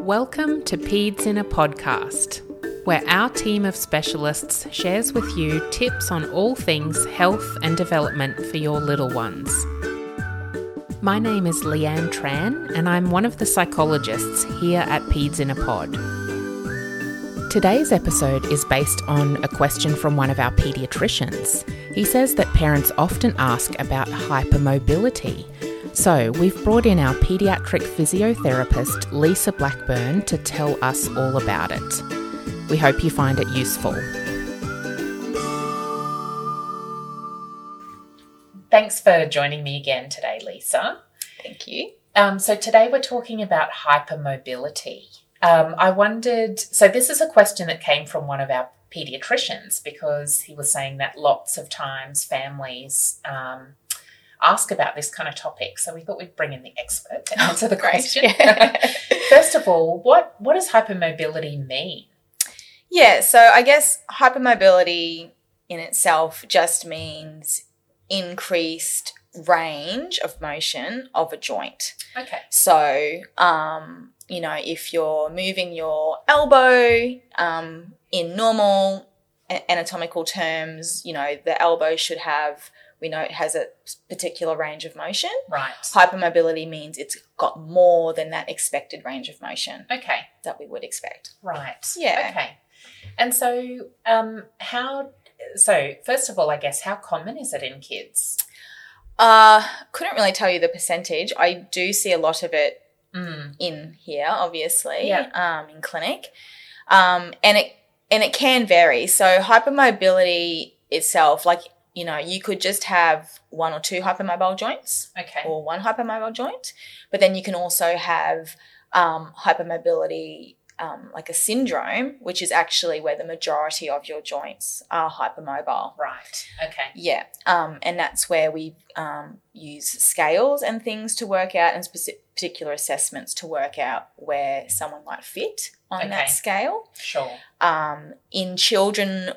Welcome to Peds in a Podcast, where our team of specialists shares with you tips on all things health and development for your little ones. My name is Leanne Tran, and I'm one of the psychologists here at Peds in a Pod. Today's episode is based on a question from one of our paediatricians. He says that parents often ask about hypermobility so, we've brought in our paediatric physiotherapist, Lisa Blackburn, to tell us all about it. We hope you find it useful. Thanks for joining me again today, Lisa. Thank you. Um, so, today we're talking about hypermobility. Um, I wondered so, this is a question that came from one of our pediatricians because he was saying that lots of times families um, ask about this kind of topic. So we thought we'd bring in the expert to answer the question. First of all, what what does hypermobility mean? Yeah, so I guess hypermobility in itself just means increased range of motion of a joint. Okay. So, um, you know, if you're moving your elbow um, in normal anatomical terms, you know, the elbow should have we know it has a particular range of motion. Right. Hypermobility means it's got more than that expected range of motion. Okay. That we would expect. Right. Yeah. Okay. And so, um, how? So, first of all, I guess how common is it in kids? Uh, couldn't really tell you the percentage. I do see a lot of it Mm. in here, obviously, Yeah. um, in clinic, um, and it and it can vary. So hypermobility itself, like you know, you could just have one or two hypermobile joints Okay. or one hypermobile joint, but then you can also have um, hypermobility, um, like a syndrome, which is actually where the majority of your joints are hypermobile. Right. Okay. Yeah, um, and that's where we um, use scales and things to work out and specific, particular assessments to work out where someone might fit on Okay. that scale. Sure. Um, in children,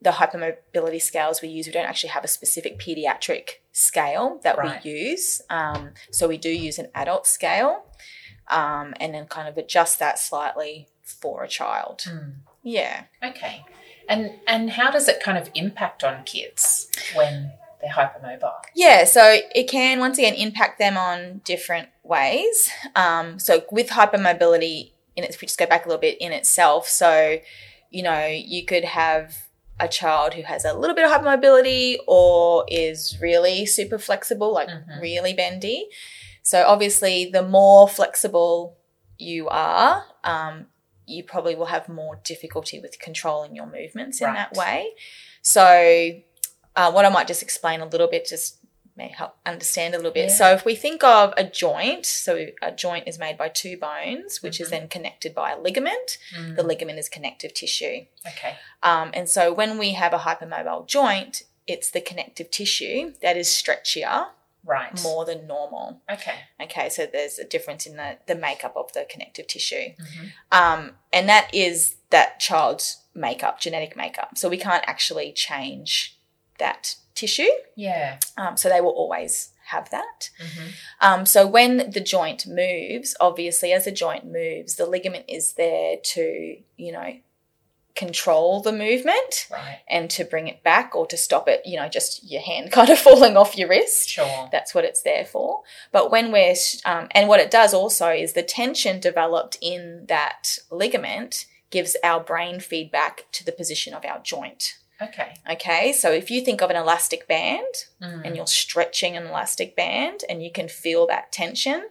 the hypermobility scales we use, we don't actually have a specific pediatric scale that Right. we use. Um, so we do use an adult scale um, and then kind of adjust that slightly for a child. Mm. Yeah. Okay. And and how does it kind of impact on kids when they're hypermobile? Yeah, so it can once again impact them on different ways. Um, so with hypermobility, in its, if we just go back a little bit in itself, so you know you could have a child who has a little bit of hypermobility or is really super flexible, like Mhm. really bendy. So obviously, the more flexible you are, um, you probably will have more difficulty with controlling your movements in that way. So, uh, what I might just explain a little bit, just may help understand a little bit. Yeah. So, if we think of a joint, so a joint is made by two bones, which is Mhm. then connected by a ligament. Mm. The ligament is connective tissue. Okay. Um, and so, when we have a hypermobile joint, it's the connective tissue that is stretchier Right. more than normal. Okay. Okay, so there's a difference in the, the makeup of the connective tissue. Mhm. Um, and that is that child's makeup, genetic makeup. So we can't actually change that tissue. Yeah. Um, so they will always have that. hmm Um, so when the joint moves, obviously, as a joint moves, the ligament is there to, you know, control the movement Right. and to bring it back or to stop it, you know, just your hand kind of falling off your wrist. Sure. That's what it's there for. But when we're, um, and what it does also is the tension developed in that ligament gives our brain feedback to the position of our joint. Okay. Okay, so if you think of an elastic band Mm. and you're stretching an elastic band and you can feel that tension.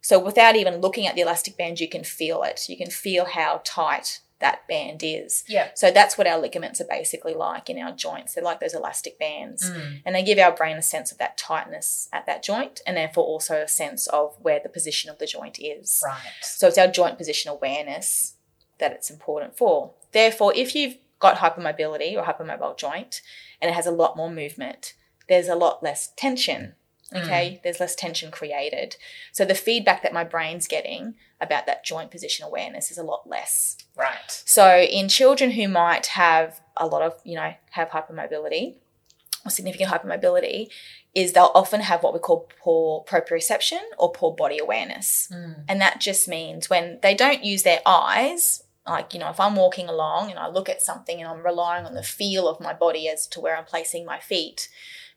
So without even looking at the elastic band, you can feel it. You can feel how tight that band is. Yeah. So that's what our ligaments are basically like in our joints. They're like those elastic bands Mm. and they give our brain a sense of that tightness at that joint and therefore also a sense of where the position of the joint is. Right. So it's our joint position awareness that it's important for. Therefore, if you've got hypermobility or hypermobile joint and it has a lot more movement, there's a lot less tension. Okay, there's less tension created. So the feedback that my brain's getting about that joint position awareness is a lot less. Right. So in children who might have a lot of, you know, have hypermobility, or significant hypermobility is they'll often have what we call poor proprioception or poor body awareness. Mm. And that just means when they don't use their eyes, like, you know, if I'm walking along and I look at something and I'm relying on the feel of my body as to where I'm placing my feet,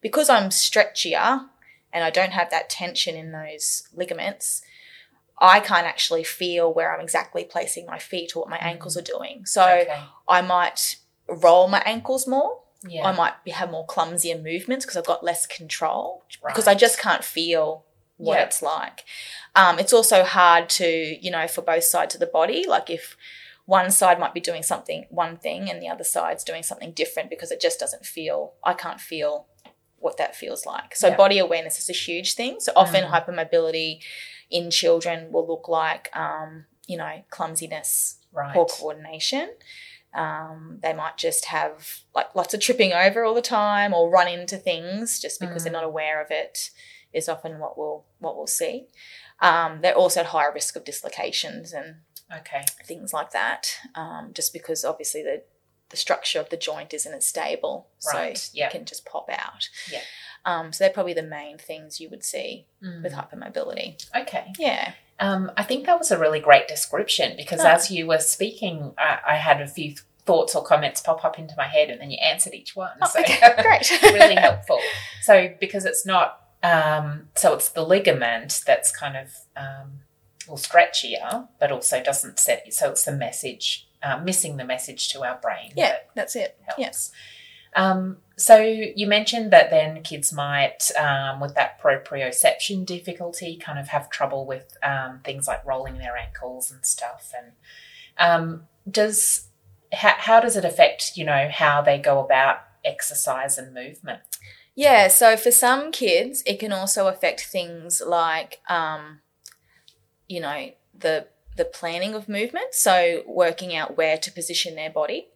because I'm stretchier and I don't have that tension in those ligaments, I can't actually feel where I'm exactly placing my feet or what my ankles are doing. So Okay. I might roll my ankles more. Yeah. I might be, have more clumsier movements because I've got less control right. because I just can't feel what Yeah. it's like. Um, it's also hard to, you know, for both sides of the body. Like if one side might be doing something, one thing, and the other side's doing something different because it just doesn't feel, I can't feel what that feels like. So Yeah. body awareness is a huge thing. So often Mm. hypermobility in children will look like, um, you know, clumsiness, right. poor coordination. Um, they might just have like lots of tripping over all the time or run into things just because they're Mm. not aware of it is often what we'll what we'll see. Um, they're also at higher risk of dislocations and Okay. things like that, um, just because obviously the the structure of the joint isn't as stable, Right, so yeah. it can just pop out. Yeah. Um, so they're probably the main things you would see Mm. with hypermobility. Okay. Yeah. Um, I think that was a really great description because Oh. as you were speaking, I, I had a few th- thoughts or comments pop up into my head, and then you answered each one. Oh, so okay, great. really helpful. So because it's not, um, so it's the ligament that's kind of um, well stretchier, but also doesn't set. So it's the message uh, missing the message to our brain. Yeah, that that's it. Yes. Um, so you mentioned that then kids might, um, with that proprioception difficulty, kind of have trouble with um, things like rolling their ankles and stuff. And um, does how, how does it affect you know how they go about exercise and movement? Yeah, so for some kids, it can also affect things like, um, you know, the the planning of movement. So working out where to position their body.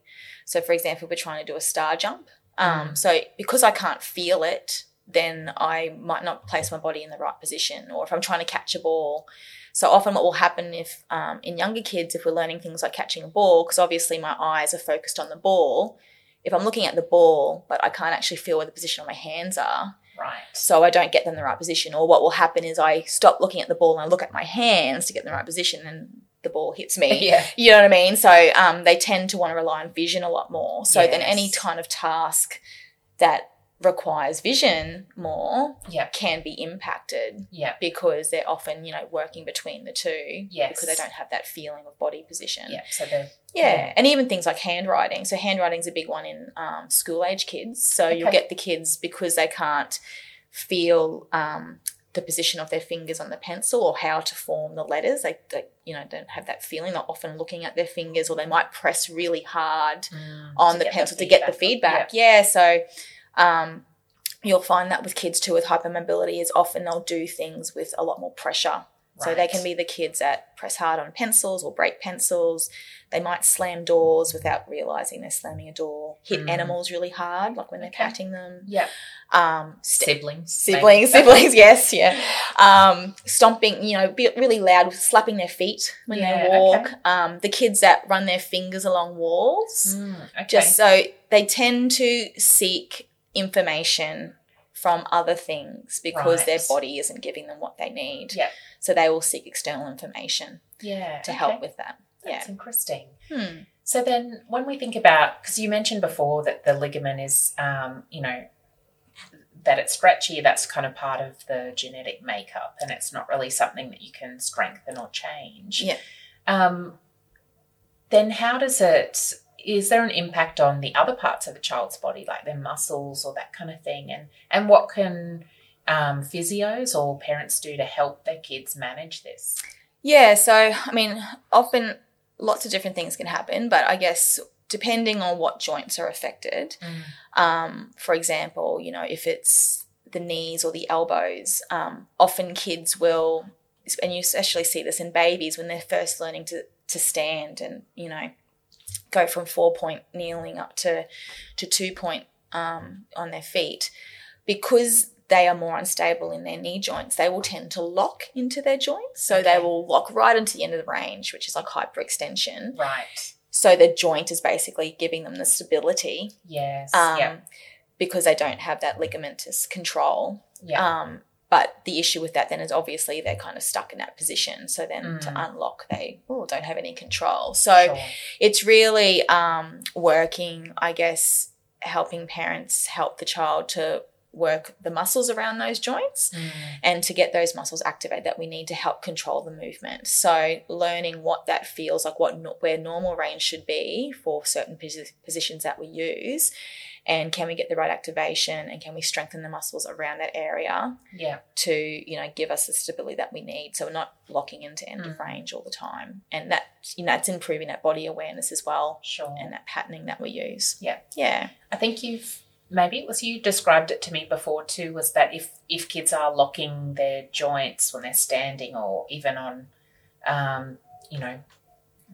So, for example, we're trying to do a star jump. Um, So because I can't feel it, then I might not place my body in the right position. Or if I'm trying to catch a ball. So often, what will happen if um, in younger kids, if we're learning things like catching a ball, because obviously my eyes are focused on the ball. If I'm looking at the ball, but I can't actually feel where the position of my hands are, Right. so I don't get them in the right position. Or what will happen is I stop looking at the ball and I look at my hands to get in the right position, and the ball hits me. Yeah. You know what I mean? So um, they tend to want to rely on vision a lot more. So then any kind of task that requires vision more Yeah. can be impacted Yeah. because they're often, you know, working between the two Yes. because they don't have that feeling of body position. Yeah. So the Yeah. Yeah. and even things like handwriting. So handwriting's a big one in um, school age kids. So you'll get the kids because they can't feel um, the position of their fingers on the pencil or how to form the letters. They, they, you know, don't have that feeling. They're often looking at their fingers, or they might press really hard on the pencil to get the feedback. Yeah. So um, you'll find that with kids too with hypermobility is often they'll do things with a lot more pressure. So they can be the kids that press hard on pencils or break pencils. They might slam doors without realizing they're slamming a door. Hit Mm. animals really hard, like when they're Okay. patting them. Yeah. Um, st- Siblings. siblings, maybe. siblings, yes, yeah. Um, stomping, you know, be really loud, slapping their feet when Yeah, they walk. okay. Um, the kids that run their fingers along walls Mm, okay. just so they tend to seek information from other things because their body isn't giving them what they need. Yeah. So they will seek external information yeah. to okay. help with that. That's interesting. Hmm. So then, when we think about, because you mentioned before that the ligament is, um, you know, that it's stretchy, that's kind of part of the genetic makeup, and it's not really something that you can strengthen or change. Yeah. Um, then, how does it? Is there an impact on the other parts of a child's body, like their muscles or that kind of thing? And and what can um, physios or parents do to help their kids manage this? Yeah, so I mean, often lots of different things can happen, but I guess depending on what joints are affected, um, for example, you know, if it's the knees or the elbows, um, often kids will, and you especially see this in babies when they're first learning to, to stand and, you know, go from four point kneeling up to, to two point um, on their feet. Because they are more unstable in their knee joints, they will tend to lock into their joints. So they will lock right into the end of the range, which is like hyperextension. Right. So the joint is basically giving them the stability Yes. um, yeah. because they don't have that ligamentous control. Yeah. Um, but the issue with that then is obviously they're kind of stuck in that position. So then Mm. to unlock, they oh, don't have any control. So Sure. it's really um, working, I guess, helping parents help the child to work the muscles around those joints Mm. and to get those muscles activated that we need to help control the movement. So learning what that feels like, what where normal range should be for certain posi- positions that we use, and can we get the right activation and can we strengthen the muscles around that area Yeah. to you know give us the stability that we need so we're not locking into end of Mm. range all the time and that you know that's improving that body awareness as well Sure. and that patterning that we use Yeah. yeah I think you've maybe it was you described it to me before too was that if if kids are locking their joints when they're standing or even on um, you know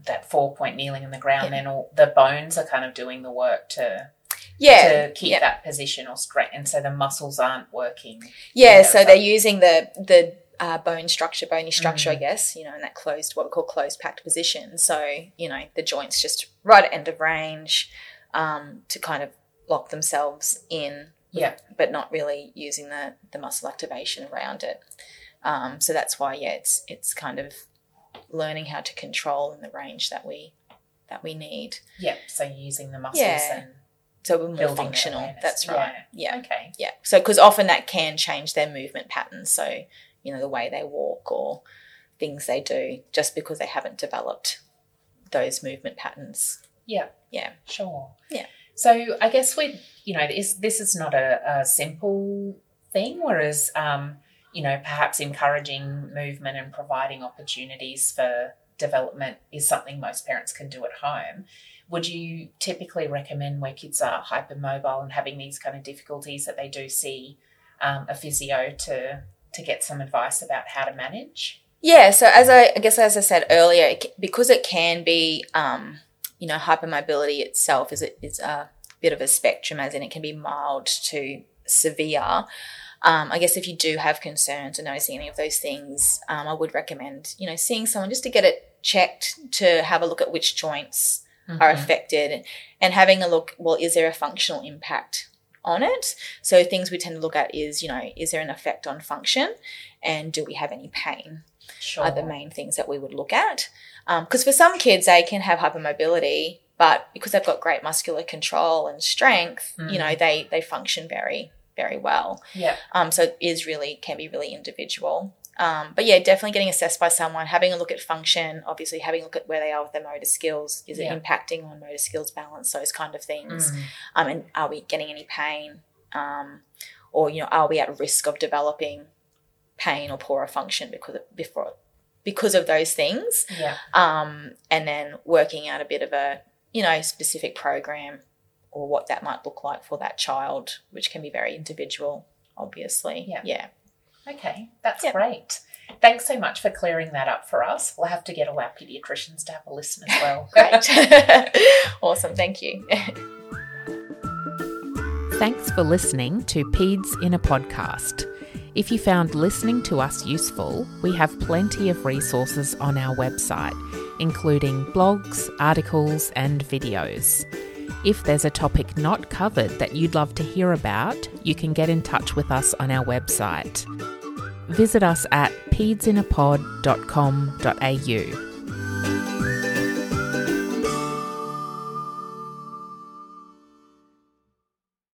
that four point kneeling in the ground Yeah. then all the bones are kind of doing the work to yeah to keep yeah. that position or straight and so the muscles aren't working yeah Yeah, so so- they're using the the uh, bone structure bony structure i Mm. guess you know in that closed what we call closed packed position so you know the joints just right at end of range um, to kind of lock themselves in yeah but not really using the the muscle activation around it. Um, so that's why, yeah, it's it's kind of learning how to control in the range that we that we need. yeah so using the muscles Yeah. and So we're more functional. That's right. Yeah, okay yeah. So because often that can change their movement patterns. So you know the way they walk or things they do, just because they haven't developed those movement patterns. yeah Yeah. Sure. Yeah. So I guess we, you know, this this is not a, a simple thing. Whereas, um, you know, perhaps encouraging movement and providing opportunities for development is something most parents can do at home. Would you typically recommend where kids are hypermobile and having these kind of difficulties that they do see um, a physio to to get some advice about how to manage? Yeah, so as I, I guess as I said earlier, because it can be, um, you know, hypermobility itself is a, is a bit of a spectrum, as in it can be mild to severe. Um, I guess if you do have concerns or noticing any of those things, um, I would recommend, you know, seeing someone just to get it checked to have a look at which joints are Mhm. affected and having a look, well, is there a functional impact on it? So things we tend to look at is, you know, is there an effect on function and do we have any pain? Sure. are the main things that we would look at. Because for some kids, they can have hypermobility, but because they've got great muscular control and strength, you know, they they function very very well. Yeah. Um, so it is really can be really individual. Um, but yeah, definitely getting assessed by someone, having a look at function, obviously having a look at where they are with their motor skills. Is Yeah. it impacting on motor skills balance, those kind of things? Mm. Um, and are we getting any pain? Um, or you know, are we at risk of developing pain or poorer function because of, before because of those things? Yeah. Um, and then working out a bit of a you know specific program or what that might look like for that child, which can be very individual, obviously. Yeah. yeah. Okay, that's Yeah. great. Thanks so much for clearing that up for us. We'll have to get all our pediatricians to have a listen as well. Great. awesome. Thank you. Thanks for listening to Peds in a Podcast. If you found listening to us useful, we have plenty of resources on our website, including blogs, articles, and videos. If there's a topic not covered that you'd love to hear about, you can get in touch with us on our website. Visit us at pedsinapod.com.au.